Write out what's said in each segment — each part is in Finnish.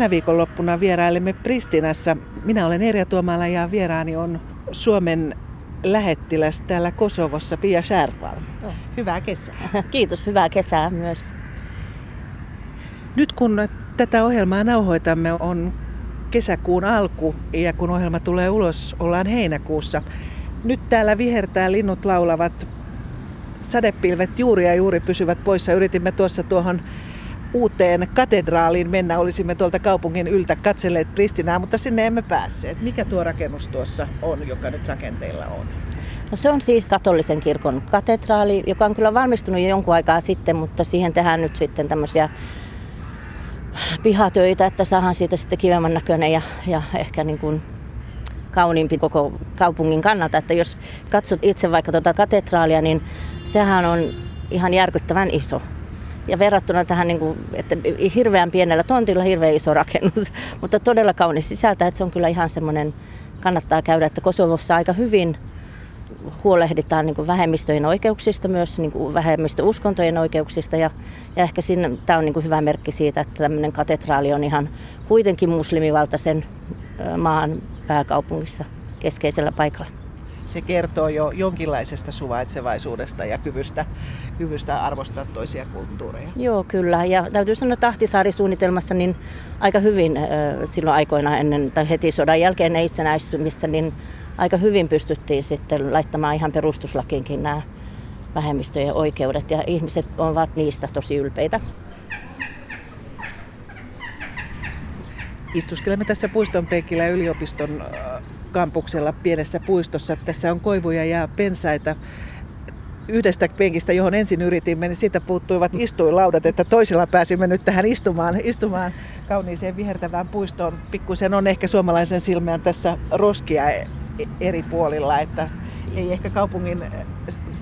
Tänä viikonloppuna vierailemme Pristinassa. Minä olen Erja Tuomala ja vieraani on Suomen lähettiläs täällä Kosovossa, Pia Särval. Hyvää kesää. Kiitos, hyvää kesää myös. Nyt kun tätä ohjelmaa nauhoitamme on kesäkuun alku ja kun ohjelma tulee ulos, ollaan heinäkuussa. Nyt täällä vihertää, linnut laulavat, sadepilvet juuri ja juuri pysyvät poissa. Yritimme tuossa tuohon uuteen katedraaliin mennä. Olisimme tuolta kaupungin yltä katselleet Pristinaa, mutta sinne emme päässeet. Mikä tuo rakennus tuossa on, joka nyt rakenteilla on? No se on siis katolisen kirkon katedraali, joka on kyllä valmistunut jo jonkun aikaa sitten, mutta siihen tehdään nyt sitten tämmöisiä pihatöitä, että saadaan siitä sitten kivemman näköinen ja, ja ehkä niin kuin kauniimpi koko kaupungin kannalta. Että jos katsot itse vaikka tuota katedraalia, niin sehän on ihan järkyttävän iso. Ja verrattuna tähän, niin kuin, että hirveän pienellä tontilla hirveän iso rakennus, mutta todella kaunis sisältä, että se on kyllä ihan semmoinen, kannattaa käydä, että Kosovossa aika hyvin huolehditaan niin vähemmistöjen oikeuksista, myös niin vähemmistöuskontojen oikeuksista. Ja, ja ehkä siinä, tämä on niin hyvä merkki siitä, että tämmöinen katedraali on ihan kuitenkin muslimivaltaisen maan pääkaupungissa keskeisellä paikalla. Se kertoo jo jonkinlaisesta suvaitsevaisuudesta ja kyvystä, kyvystä arvostaa toisia kulttuureja. Joo, kyllä. Ja täytyy sanoa, että Ahtisaari-suunnitelmassa niin aika hyvin silloin aikoina ennen tai heti sodan jälkeen itsenäistymistä, niin aika hyvin pystyttiin sitten laittamaan ihan perustuslakiinkin nämä vähemmistöjen oikeudet ja ihmiset ovat niistä tosi ylpeitä. Istuskelemme tässä puiston penkillä yliopiston kampuksella pienessä puistossa. Tässä on koivuja ja pensaita. Yhdestä penkistä, johon ensin yritimme, niin siitä puuttuivat istuinlaudat, että toisella pääsimme nyt tähän istumaan, istumaan kauniiseen vihertävään puistoon. Pikkuisen on ehkä suomalaisen silmään tässä roskia eri puolilla, että ei ehkä kaupungin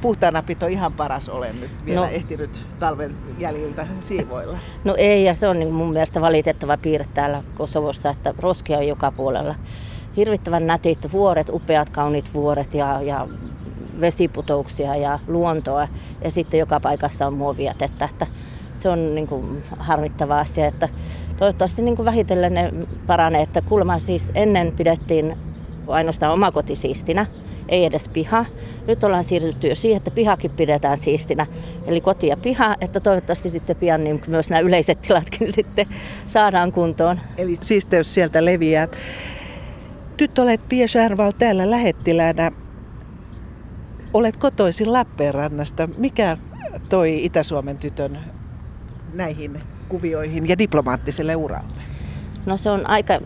puhtaanapito ihan paras ole nyt vielä no, ehtinyt talven jäljiltä siivoilla. No ei, ja se on niin mun mielestä valitettava piirre täällä Kosovossa, että roskia on joka puolella. Hirvittävän nätit vuoret, upeat kauniit vuoret ja, ja vesiputouksia ja luontoa. Ja sitten joka paikassa on muovijätettä. Että se on niin kuin harmittava asia, että toivottavasti niin kuin vähitellen ne paranee. Että kulma siis ennen pidettiin ainoastaan omakoti siistinä, ei edes piha. Nyt ollaan siirrytty jo siihen, että pihakin pidetään siistinä, eli koti ja piha, että toivottavasti sitten pian niin myös nämä yleiset tilatkin sitten saadaan kuntoon. Eli siisteys sieltä leviää. Nyt olet Pia Särval täällä lähettilänä. Olet kotoisin Lappeenrannasta. Mikä toi Itä-Suomen tytön näihin kuvioihin ja diplomaattiselle uralle? No se on aika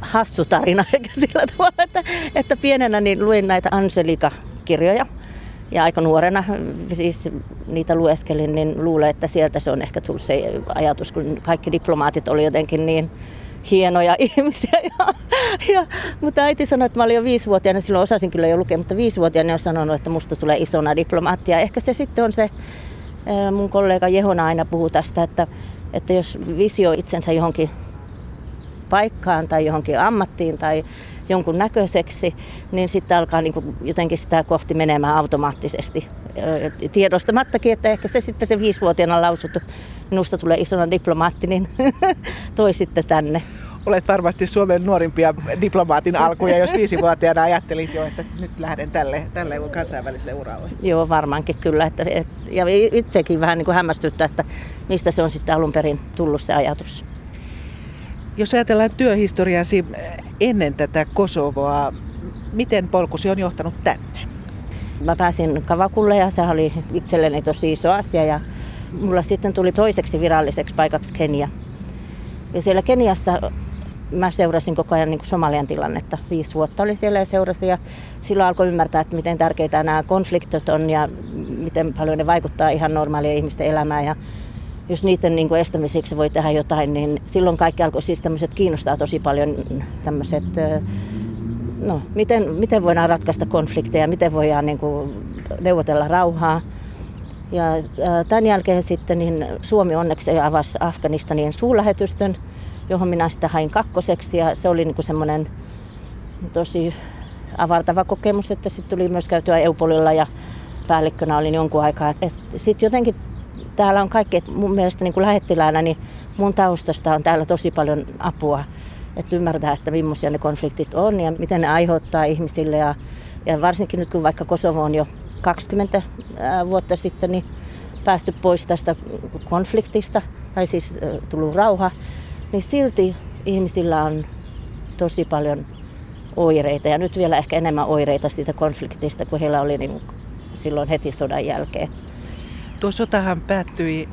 hassu tarina eikä sillä tavalla, että, että pienenä niin luin näitä Angelika-kirjoja. Ja aika nuorena siis niitä lueskelin, niin luulen, että sieltä se on ehkä tullut se ajatus, kun kaikki diplomaatit oli jotenkin niin hienoja ihmisiä. Ja, ja, mutta äiti sanoi, että mä olin jo viisivuotiaana, silloin osasin kyllä jo lukea, mutta viisivuotiaana on sanonut, että musta tulee isona diplomaattia. Ehkä se sitten on se, mun kollega Jehona aina puhuu tästä, että, että jos visio itsensä johonkin paikkaan tai johonkin ammattiin tai jonkun näköiseksi, niin sitten alkaa niin kuin jotenkin sitä kohti menemään automaattisesti tiedostamattakin, että ehkä se sitten se viisivuotiaana lausuttu minusta tulee isona diplomaatti, niin toi sitten tänne. Olet varmasti Suomen nuorimpia diplomaatin alkuja, jos viisivuotiaana ajattelit jo, että nyt lähden tälle, tälle kansainväliselle uralle. Joo, varmaankin kyllä. Että, et, ja itsekin vähän niin kuin hämmästyttää, että mistä se on sitten alun perin tullut se ajatus. Jos ajatellaan työhistoriasi ennen tätä Kosovoa, miten polkusi on johtanut tänne? Mä pääsin Kavakulle ja se oli itselleni tosi iso asia ja mulla sitten tuli toiseksi viralliseksi paikaksi Kenia. Ja siellä Keniassa mä seurasin koko ajan niin Somalian tilannetta. Viisi vuotta oli siellä ja seurasin ja silloin alkoi ymmärtää, että miten tärkeitä nämä konfliktit on ja miten paljon ne vaikuttaa ihan normaalia ihmisten elämään. Ja jos niiden niin kuin estämiseksi voi tehdä jotain, niin silloin kaikki alkoi siis tämmöiset kiinnostaa tosi paljon tämmöiset, no miten, miten voidaan ratkaista konflikteja, miten voidaan niin kuin neuvotella rauhaa. Ja tämän jälkeen sitten niin Suomi onneksi avasi Afganistanin suurlähetystön, johon minä sitten hain kakkoseksi ja se oli niin kuin semmoinen tosi avartava kokemus, että sitten tuli myös käytyä Eupolilla ja päällikkönä olin jonkun aikaa. Sitten jotenkin täällä on kaikki, mun mielestä niin kuin lähettiläänä, niin mun taustasta on täällä tosi paljon apua. Että ymmärtää, että millaisia ne konfliktit on ja miten ne aiheuttaa ihmisille. Ja, ja varsinkin nyt kun vaikka Kosovo on jo 20 vuotta sitten niin päästy pois tästä konfliktista, tai siis tullut rauha, niin silti ihmisillä on tosi paljon oireita ja nyt vielä ehkä enemmän oireita siitä konfliktista kuin heillä oli niin silloin heti sodan jälkeen. Tuo sotahan päättyi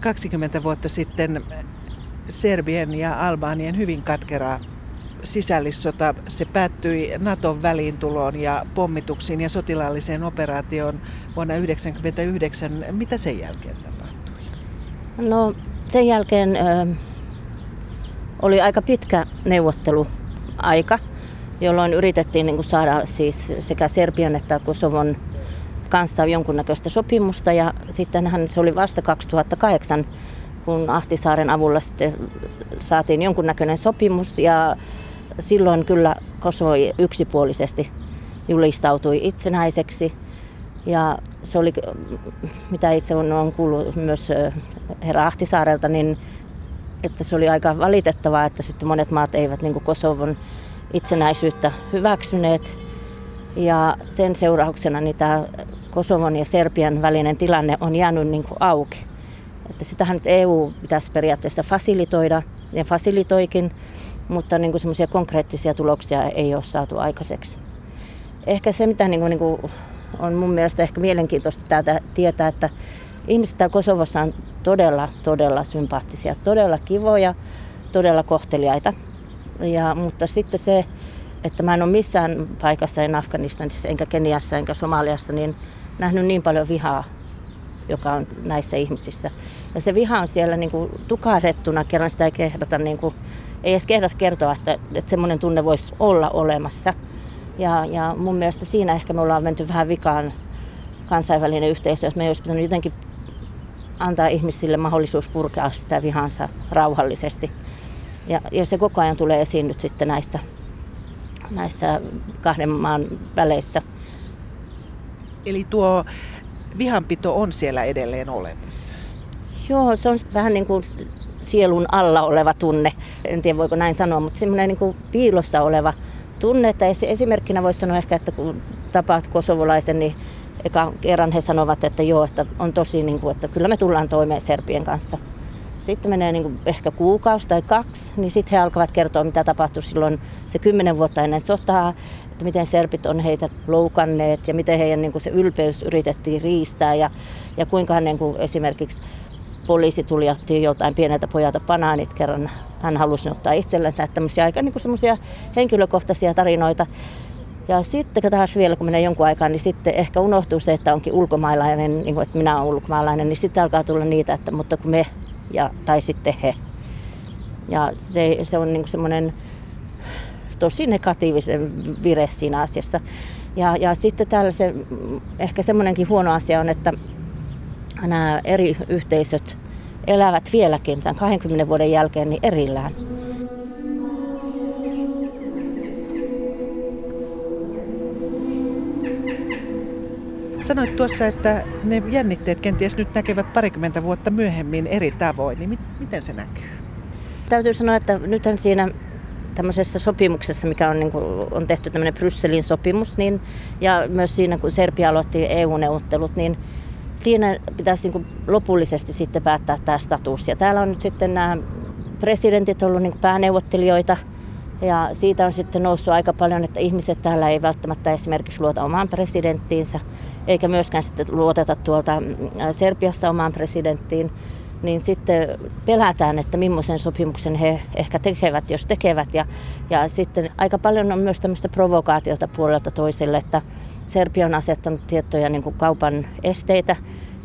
20 vuotta sitten Serbien ja Albanien hyvin katkeraa sisällissota. Se päättyi Naton väliintuloon ja pommituksiin ja sotilaalliseen operaatioon vuonna 1999. Mitä sen jälkeen tapahtui? No sen jälkeen ö, oli aika pitkä neuvotteluaika, jolloin yritettiin niin kuin saada siis sekä Serbian että Kosovon kanssa jonkunnäköistä sopimusta ja sittenhän se oli vasta 2008, kun Ahtisaaren avulla sitten saatiin jonkunnäköinen sopimus ja silloin kyllä Kosovo yksipuolisesti julistautui itsenäiseksi. Ja se oli, mitä itse olen kuullut myös herra Ahtisaarelta, niin että se oli aika valitettavaa, että sitten monet maat eivät niin Kosovon itsenäisyyttä hyväksyneet. Ja sen seurauksena niin tämä Kosovon ja Serbian välinen tilanne on jäänyt niin kuin auki. Että sitähän nyt EU pitäisi periaatteessa fasilitoida ja fasilitoikin, mutta niin semmoisia konkreettisia tuloksia ei ole saatu aikaiseksi. Ehkä se, mitä niin kuin, niin kuin on mun mielestä ehkä mielenkiintoista täältä tietää, että ihmiset täällä Kosovossa on todella, todella sympaattisia, todella kivoja, todella kohteliaita. Ja, mutta sitten se, että mä en ole missään paikassa, en Afganistanissa, enkä Keniassa, enkä Somaliassa, niin nähnyt niin paljon vihaa, joka on näissä ihmisissä. Ja se viha on siellä niin kuin tukahdettuna, kerran sitä ei kehdata, niin kuin, ei edes kehdata kertoa, että, että semmoinen tunne voisi olla olemassa. Ja, ja mun mielestä siinä ehkä me ollaan menty vähän vikaan kansainvälinen yhteisö, että me olisi pitänyt jotenkin antaa ihmisille mahdollisuus purkaa sitä vihansa rauhallisesti. Ja, ja se koko ajan tulee esiin nyt sitten näissä, näissä kahden maan väleissä. Eli tuo vihanpito on siellä edelleen olemassa? Joo, se on vähän niin kuin sielun alla oleva tunne. En tiedä voiko näin sanoa, mutta semmoinen niin kuin piilossa oleva tunne. Että esimerkkinä voisi sanoa ehkä, että kun tapaat kosovolaisen, niin eka kerran he sanovat, että joo, että on tosi, niin kuin, että kyllä me tullaan toimeen Serbien kanssa. Sitten menee niin ehkä kuukausi tai kaksi, niin sitten he alkavat kertoa, mitä tapahtui silloin se kymmenen vuotta ennen sotaa, että miten serbit on heitä loukanneet ja miten heidän niin se ylpeys yritettiin riistää ja, ja kuinka niin kuin esimerkiksi poliisi tuli otti joltain pieneltä pojalta banaanit kerran. Hän halusi ottaa itsellensä tämmöisiä aika niin semmoisia henkilökohtaisia tarinoita. Ja sitten taas vielä, kun menee jonkun aikaa, niin sitten ehkä unohtuu se, että onkin ulkomaalainen, niin kuin, että minä olen ulkomaalainen, niin sitten alkaa tulla niitä, että mutta kun me ja, tai sitten he. Ja se, se on niin semmoinen tosi negatiivisen vire siinä asiassa. Ja, ja sitten täällä se, ehkä semmoinenkin huono asia on, että nämä eri yhteisöt elävät vieläkin tämän 20 vuoden jälkeen niin erillään. Sanoit tuossa, että ne jännitteet kenties nyt näkevät parikymmentä vuotta myöhemmin eri tavoin, niin miten se näkyy? Täytyy sanoa, että nythän siinä tämmöisessä sopimuksessa, mikä on, niin kuin, on tehty tämmöinen Brysselin sopimus, niin, ja myös siinä, kun Serbia aloitti EU-neuvottelut, niin siinä pitäisi niin kuin lopullisesti sitten päättää tämä status. Ja täällä on nyt sitten nämä presidentit ollut niin pääneuvottelijoita, ja siitä on sitten noussut aika paljon, että ihmiset täällä ei välttämättä esimerkiksi luota omaan presidenttiinsä, eikä myöskään sitten luoteta tuolta mm, Serbiassa omaan presidenttiin. Niin sitten pelätään, että millaisen sopimuksen he ehkä tekevät, jos tekevät. Ja, ja sitten aika paljon on myös tämmöistä provokaatiota puolelta toiselle, että Serbia on asettanut tiettyjä niin kaupan esteitä.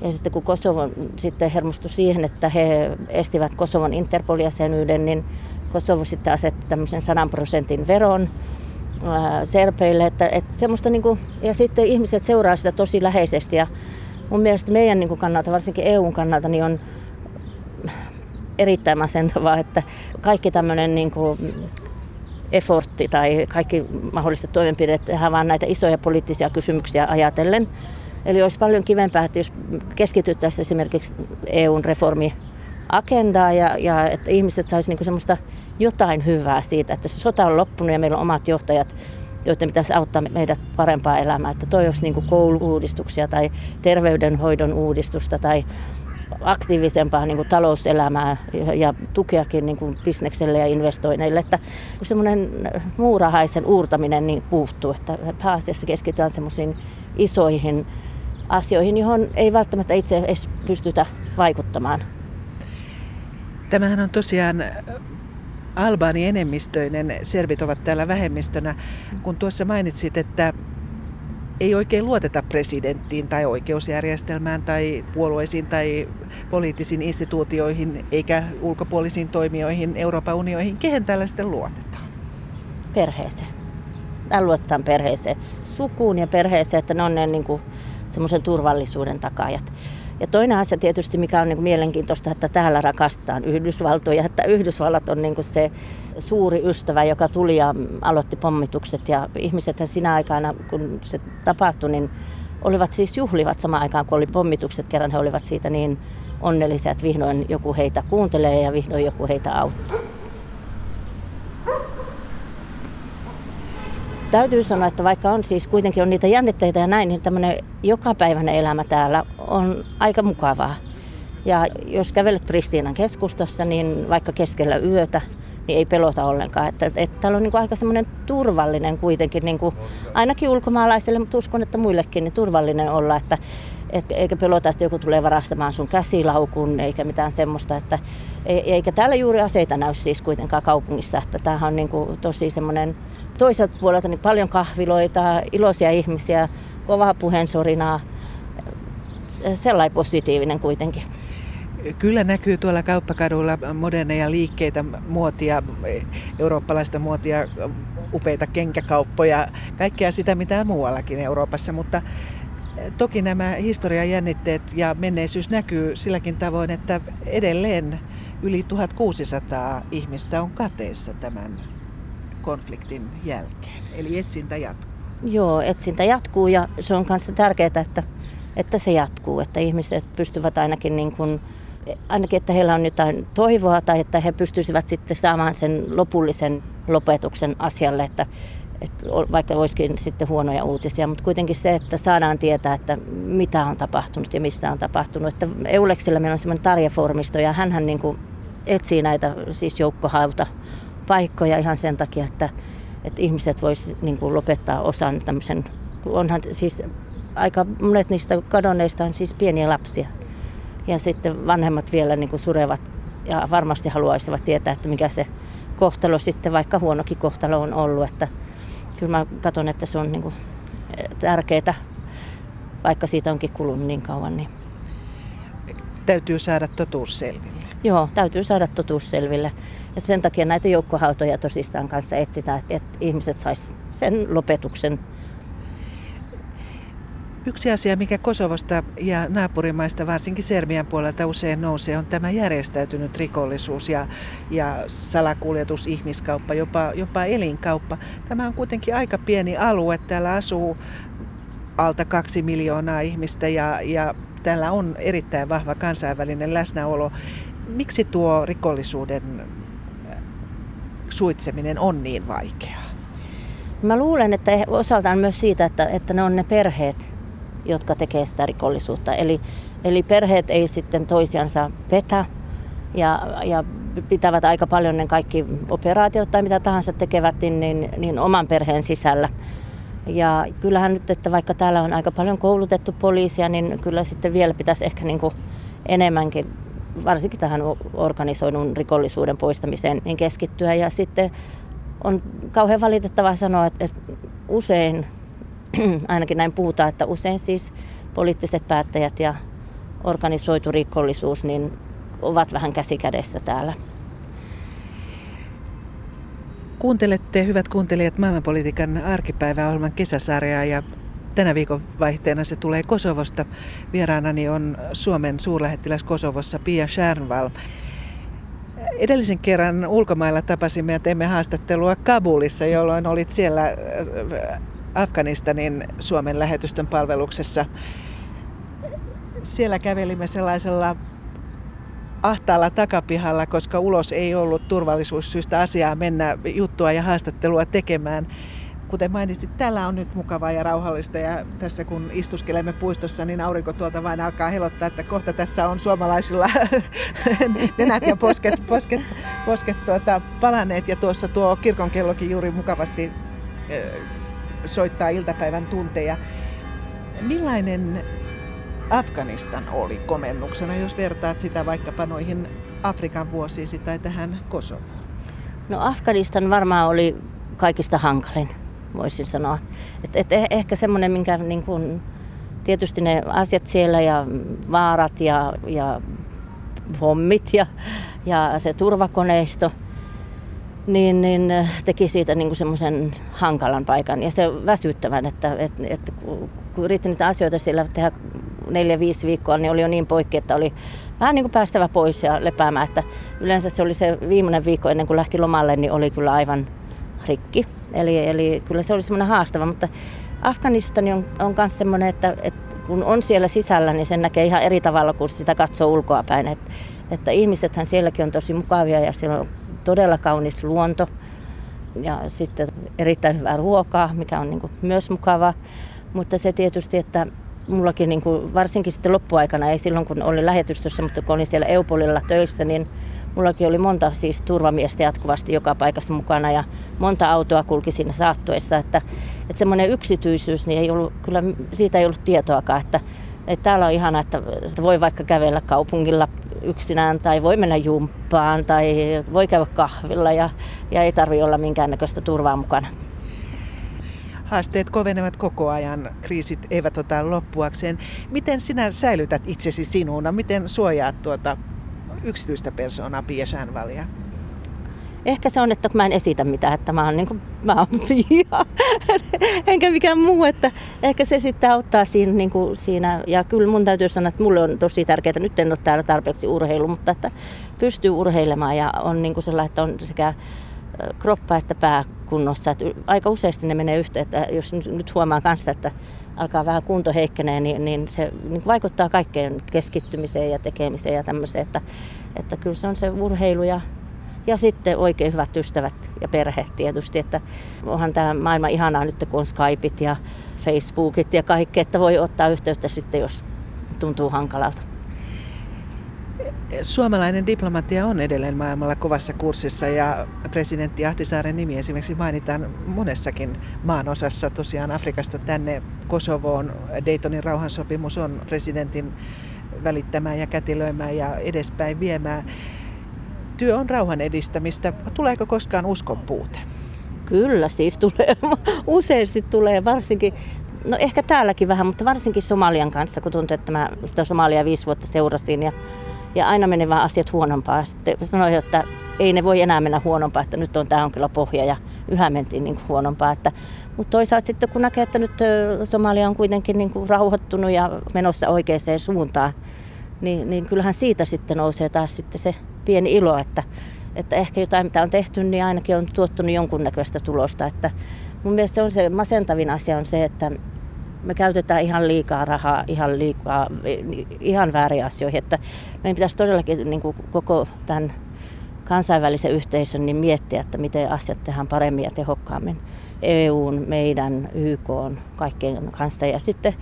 Ja sitten kun Kosovo sitten hermostui siihen, että he estivät Kosovon Interpol-jäsenyyden, niin Kosovo sitten asetti tämmöisen 100 prosentin veron serpeille. Että, että semmoista niin kuin, ja sitten ihmiset seuraa sitä tosi läheisesti ja mun mielestä meidän niin kuin kannalta, varsinkin EUn kannalta, niin on erittäin masentavaa, että kaikki tämmöinen niin kuin effortti tai kaikki mahdolliset toimenpiteet tehdään vaan näitä isoja poliittisia kysymyksiä ajatellen. Eli olisi paljon kivempää, että jos keskityttäisiin esimerkiksi EUn reformi agendaa ja, ja että ihmiset saisivat niinku semmoista jotain hyvää siitä, että se sota on loppunut ja meillä on omat johtajat, joiden pitäisi auttaa meidät parempaa elämää. Että toi olisi niin kouluuudistuksia tai terveydenhoidon uudistusta tai aktiivisempaa niin kuin talouselämää ja tukeakin niin kuin bisnekselle ja investoinneille. Että semmoinen muurahaisen uurtaminen niin puuttuu, että pääasiassa keskitytään semmoisiin isoihin asioihin, johon ei välttämättä itse edes pystytä vaikuttamaan. Tämähän on tosiaan albaani enemmistöinen, serbit ovat täällä vähemmistönä. Kun tuossa mainitsit, että ei oikein luoteta presidenttiin tai oikeusjärjestelmään tai puolueisiin tai poliittisiin instituutioihin eikä ulkopuolisiin toimijoihin, Euroopan unioihin. Kehen tällä sitten luotetaan? Perheeseen. Täällä luotetaan perheeseen, sukuun ja perheeseen, että ne on ne niin semmoisen turvallisuuden takaajat. Ja toinen asia tietysti, mikä on niin mielenkiintoista, että täällä rakastetaan Yhdysvaltoja, että Yhdysvallat on niin se suuri ystävä, joka tuli ja aloitti pommitukset. Ja ihmiset sinä aikana, kun se tapahtui, niin olivat siis juhlivat samaan aikaan, kun oli pommitukset. Kerran he olivat siitä niin onnellisia, että vihdoin joku heitä kuuntelee ja vihdoin joku heitä auttaa. Täytyy sanoa, että vaikka on siis kuitenkin on niitä jännitteitä ja näin, niin tämmöinen jokapäiväinen elämä täällä on aika mukavaa. Ja jos kävelet Pristiinan keskustassa, niin vaikka keskellä yötä, niin ei pelota ollenkaan. Että, että, että täällä on niin kuin aika semmoinen turvallinen kuitenkin, niin kuin, ainakin ulkomaalaisille, mutta uskon, että muillekin, niin turvallinen olla, että et, eikä pelota, että joku tulee varastamaan sun käsilaukun, eikä mitään semmoista. Että, e, eikä täällä juuri aseita näy siis kuitenkaan kaupungissa, että tämähän on niin kuin tosi semmoinen toiselta puolelta niin paljon kahviloita, iloisia ihmisiä, kovaa puheensorinaa, sellainen positiivinen kuitenkin. Kyllä näkyy tuolla kauppakadulla moderneja liikkeitä, muotia, eurooppalaista muotia, upeita kenkäkauppoja, kaikkea sitä mitä muuallakin Euroopassa, mutta toki nämä historian jännitteet ja menneisyys näkyy silläkin tavoin, että edelleen yli 1600 ihmistä on kateessa tämän konfliktin jälkeen. Eli etsintä jatkuu. Joo, etsintä jatkuu ja se on myös tärkeää, että, että se jatkuu, että ihmiset pystyvät ainakin niin kuin, ainakin, että heillä on jotain toivoa tai että he pystyisivät sitten saamaan sen lopullisen lopetuksen asialle, että, että vaikka olisikin sitten huonoja uutisia, mutta kuitenkin se, että saadaan tietää, että mitä on tapahtunut ja mistä on tapahtunut. Että Euleksillä meillä on semmoinen tarjaformisto ja hän niin kuin etsii näitä siis joukkohailta paikkoja ihan sen takia, että, että ihmiset voisivat niin lopettaa osan tämmöisen, onhan siis aika monet niistä kadonneista on siis pieniä lapsia. Ja sitten vanhemmat vielä niin kuin surevat ja varmasti haluaisivat tietää, että mikä se kohtalo sitten, vaikka huonokin kohtalo on ollut. Että kyllä mä katson, että se on niin kuin tärkeää, vaikka siitä onkin kulunut niin kauan. Niin. Täytyy saada totuus selville. Joo, täytyy saada totuus selville. Ja sen takia näitä joukkohautoja tosistaan kanssa etsitään, että, että ihmiset sais sen lopetuksen. Yksi asia, mikä Kosovosta ja naapurimaista, varsinkin Serbian puolelta usein nousee, on tämä järjestäytynyt rikollisuus ja, ja salakuljetus, ihmiskauppa, jopa, jopa elinkauppa. Tämä on kuitenkin aika pieni alue. Täällä asuu alta kaksi miljoonaa ihmistä ja, ja täällä on erittäin vahva kansainvälinen läsnäolo. Miksi tuo rikollisuuden suitseminen on niin vaikeaa? Mä luulen, että osaltaan myös siitä, että, että ne on ne perheet, jotka tekee sitä rikollisuutta. Eli, eli perheet ei sitten toisiansa petä ja, ja pitävät aika paljon ne kaikki operaatiot tai mitä tahansa tekevät niin, niin, niin oman perheen sisällä. Ja kyllähän nyt, että vaikka täällä on aika paljon koulutettu poliisia, niin kyllä sitten vielä pitäisi ehkä niin kuin enemmänkin varsinkin tähän organisoidun rikollisuuden poistamiseen niin keskittyä. Ja sitten on kauhean valitettavaa sanoa, että, että usein, ainakin näin puhutaan, että usein siis poliittiset päättäjät ja organisoitu rikollisuus niin ovat vähän käsikädessä täällä. Kuuntelette, hyvät kuuntelijat, maailmanpolitiikan arkipäiväohjelman kesäsarjaa ja Tänä viikon vaihteena se tulee Kosovosta. Vieraanani on Suomen suurlähettiläs Kosovossa Pia Schärnval. Edellisen kerran ulkomailla tapasimme ja teimme haastattelua Kabulissa, jolloin olit siellä äh, Afganistanin Suomen lähetystön palveluksessa. Siellä kävelimme sellaisella ahtaalla takapihalla, koska ulos ei ollut turvallisuussyistä asiaa mennä juttua ja haastattelua tekemään. Kuten mainitsit, täällä on nyt mukavaa ja rauhallista ja tässä kun istuskelemme puistossa, niin aurinko tuolta vain alkaa helottaa, että kohta tässä on suomalaisilla nenät ja posket, posket, posket tuota, palaneet ja tuossa tuo kirkonkellokin juuri mukavasti soittaa iltapäivän tunteja. Millainen Afganistan oli komennuksena, jos vertaat sitä vaikkapa noihin Afrikan vuosiisi tai tähän Kosovoon? No Afganistan varmaan oli kaikista hankalin, voisin sanoa. Et, et eh, ehkä semmoinen, minkä niin kun, tietysti ne asiat siellä ja vaarat ja, ja hommit ja, ja se turvakoneisto, niin, niin teki siitä niin semmoisen hankalan paikan ja se väsyttävän, että, että, että kun yritti niitä asioita siellä tehdä neljä, viisi viikkoa, niin oli jo niin poikki, että oli vähän niin kuin päästävä pois ja lepäämään. Että yleensä se oli se viimeinen viikko ennen kuin lähti lomalle, niin oli kyllä aivan rikki. Eli, eli kyllä se oli semmoinen haastava, mutta Afganistani on, on myös semmoinen, että, että kun on siellä sisällä, niin sen näkee ihan eri tavalla kuin sitä katsoo ulkoa päin. Että, ihmisethän sielläkin on tosi mukavia ja siellä on todella kaunis luonto ja sitten erittäin hyvää ruokaa, mikä on niin myös mukavaa. Mutta se tietysti, että mullakin niin kuin, varsinkin sitten loppuaikana, ei silloin kun olin lähetystössä, mutta kun olin siellä Eupolilla töissä, niin mullakin oli monta siis turvamiestä jatkuvasti joka paikassa mukana ja monta autoa kulki siinä saattuessa, että, että semmoinen yksityisyys, niin ei ollut, kyllä siitä ei ollut tietoakaan, että, että täällä on ihana, että voi vaikka kävellä kaupungilla yksinään tai voi mennä jumppaan tai voi käydä kahvilla ja, ja ei tarvi olla minkäännäköistä turvaa mukana. Haasteet kovenevat koko ajan, kriisit eivät ota loppuakseen. Miten sinä säilytät itsesi sinuna? Miten suojaat tuota yksityistä persoonaa Pia Sänvalia? Ehkä se on, että mä en esitä mitään, että mä oon, niin kuin, mä oon Pia, enkä mikään muu, että ehkä se sitten auttaa siinä, niin kuin siinä. Ja kyllä mun täytyy sanoa, että mulle on tosi tärkeää, nyt en ole täällä tarpeeksi urheilu, mutta että pystyy urheilemaan ja on niin kuin sellainen, että on sekä kroppa että pää kunnossa. Että aika useasti ne menee yhteen, että jos nyt huomaa kanssa, että alkaa vähän kunto heikkenee, niin, niin se niin vaikuttaa kaikkeen keskittymiseen ja tekemiseen ja tämmöiseen, että, että kyllä se on se urheilu ja, ja sitten oikein hyvät ystävät ja perhe tietysti, että onhan tämä maailma ihanaa nyt, kun on Skypeit ja Facebookit ja kaikki, että voi ottaa yhteyttä sitten, jos tuntuu hankalalta. Suomalainen diplomatia on edelleen maailmalla kovassa kurssissa ja presidentti Ahtisaaren nimi esimerkiksi mainitaan monessakin maan osassa. Tosiaan Afrikasta tänne Kosovoon Daytonin rauhansopimus on presidentin välittämään ja kätilöimään ja edespäin viemään. Työ on rauhan edistämistä. Tuleeko koskaan uskon puute? Kyllä siis tulee. Useasti tulee, varsinkin No ehkä täälläkin vähän, mutta varsinkin Somalian kanssa, kun tuntuu, että mä sitä Somalia viisi vuotta seurasin ja ja aina meni vaan asiat huonompaa. Sitten sanoin, että ei ne voi enää mennä huonompaa, että nyt on tämä on kyllä pohja ja yhä mentiin niin kuin huonompaa. Että, mutta toisaalta sitten kun näkee, että nyt Somalia on kuitenkin niin kuin rauhoittunut ja menossa oikeaan suuntaan, niin, niin kyllähän siitä sitten nousee taas sitten se pieni ilo, että, että ehkä jotain mitä on tehty, niin ainakin on tuottunut jonkunnäköistä tulosta. Että mun mielestä se on se masentavin asia on se, että me käytetään ihan liikaa rahaa, ihan liikaa, ihan väärin asioihin. Että meidän pitäisi todellakin niin kuin koko tämän kansainvälisen yhteisön niin miettiä, että miten asiat tehdään paremmin ja tehokkaammin. EUn, meidän, YK, kaikkien kanssa. Ja sitten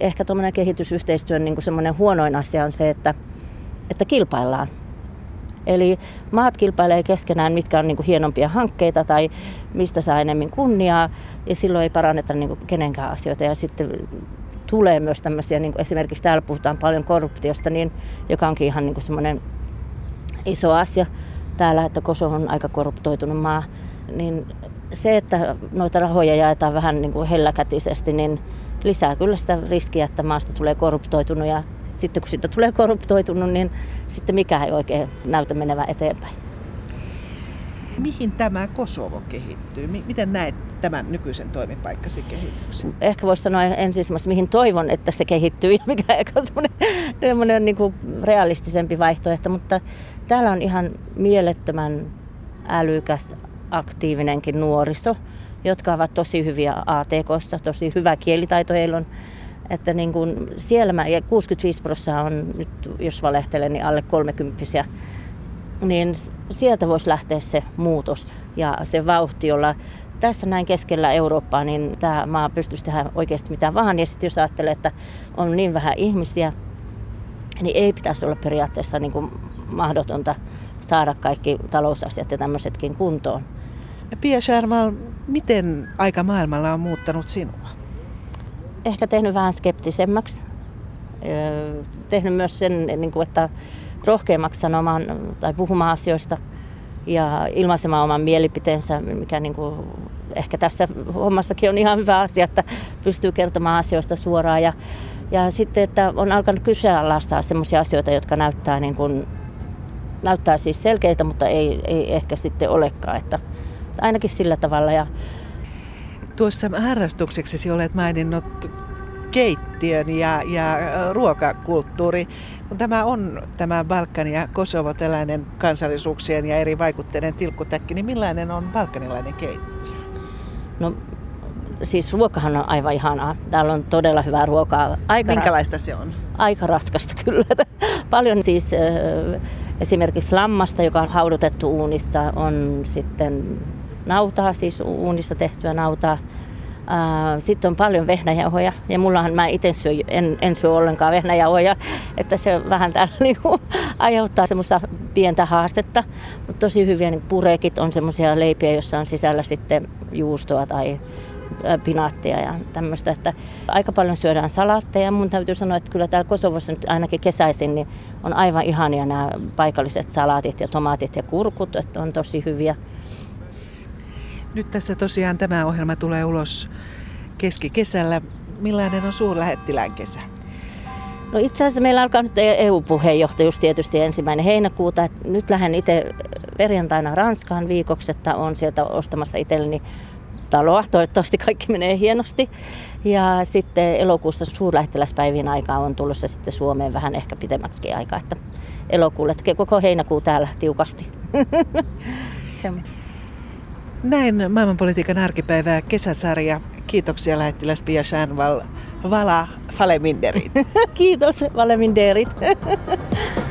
ehkä tuommoinen kehitysyhteistyön niin kuin semmoinen huonoin asia on se, että, että kilpaillaan. Eli maat kilpailee keskenään, mitkä on niin kuin hienompia hankkeita tai mistä saa enemmän kunniaa, ja silloin ei paranneta niin kuin kenenkään asioita. Ja sitten tulee myös tämmöisiä, niin kuin esimerkiksi täällä puhutaan paljon korruptiosta, niin, joka onkin ihan niin semmoinen iso asia täällä, että Kosovo on aika korruptoitunut maa, niin se, että noita rahoja jaetaan vähän niin kuin helläkätisesti, niin lisää kyllä sitä riskiä, että maasta tulee korruptoitunut ja sitten kun siitä tulee korruptoitunut, niin sitten mikä ei oikein näytä menevän eteenpäin. Mihin tämä Kosovo kehittyy? Miten näet tämän nykyisen toimipaikkasi kehityksen? Ehkä voisi sanoa ensin semmoista, mihin toivon, että se kehittyy ja mikä on semmoinen niin kuin realistisempi vaihtoehto, mutta täällä on ihan mielettömän älykäs, aktiivinenkin nuoriso, jotka ovat tosi hyviä ATKssa, tosi hyvä kielitaito heillä on Että niin kuin siellä mä, ja 65 prosenttia on nyt, jos valehtelen, niin alle 30 niin sieltä voisi lähteä se muutos ja se vauhti, jolla tässä näin keskellä Eurooppaa, niin tämä maa pystyisi tehdä oikeasti mitä vaan. Ja sitten jos ajattelee, että on niin vähän ihmisiä, niin ei pitäisi olla periaatteessa niin kuin mahdotonta saada kaikki talousasiat ja tämmöisetkin kuntoon. Pia Sharmal, miten aika maailmalla on muuttanut sinua? Ehkä tehnyt vähän skeptisemmäksi. Tehnyt myös sen, niin kuin, että rohkeammaksi sanomaan tai puhumaan asioista ja ilmaisemaan oman mielipiteensä, mikä niin kuin ehkä tässä hommassakin on ihan hyvä asia, että pystyy kertomaan asioista suoraan. Ja, ja sitten, että on alkanut kyseenalaistaa sellaisia asioita, jotka näyttää, niin kuin, näyttää siis selkeitä, mutta ei, ei ehkä sitten olekaan. Että ainakin sillä tavalla. Ja... Tuossa harrastukseksesi olet maininnut keittiön ja, ja ruokakulttuuri. Kun tämä on tämä Balkan ja Kosovo tällainen kansallisuuksien ja eri vaikutteiden tilkkutäkki, niin millainen on balkanilainen keittiö? No siis ruokahan on aivan ihanaa. Täällä on todella hyvää ruokaa. Aika Minkälaista ras... se on? Aika raskasta kyllä. Paljon siis esimerkiksi lammasta, joka on haudutettu uunissa, on sitten nautaa, siis uunissa tehtyä nautaa. Sitten on paljon vehnäjauhoja ja mullahan mä itse syö, en, en syö ollenkaan vehnäjauhoja, että se vähän täällä niinku aiheuttaa semmoista pientä haastetta. Mutta tosi hyviä niin purekit on semmoisia leipiä, joissa on sisällä sitten juustoa tai pinaattia ja tämmöistä, että aika paljon syödään salaatteja. Mun täytyy sanoa, että kyllä täällä Kosovossa nyt ainakin kesäisin niin on aivan ihania nämä paikalliset salaatit ja tomaatit ja kurkut, että on tosi hyviä. Nyt tässä tosiaan tämä ohjelma tulee ulos keskikesällä. Millainen on suurlähettilään kesä? No itse asiassa meillä alkaa nyt EU-puheenjohtajuus tietysti ensimmäinen heinäkuuta. Nyt lähden itse perjantaina Ranskaan viikoksi, että olen sieltä ostamassa itselleni taloa. Toivottavasti kaikki menee hienosti. Ja sitten elokuussa suurlähettiläspäivien aikaa on tulossa sitten Suomeen vähän ehkä pitemmäksi aikaa. Että elokuulle koko heinäkuu täällä tiukasti. Näin maailmanpolitiikan arkipäivää kesäsarja. Kiitoksia lähettiläs Pia Shanval. Vala Faleminderit. Kiitos Faleminderit.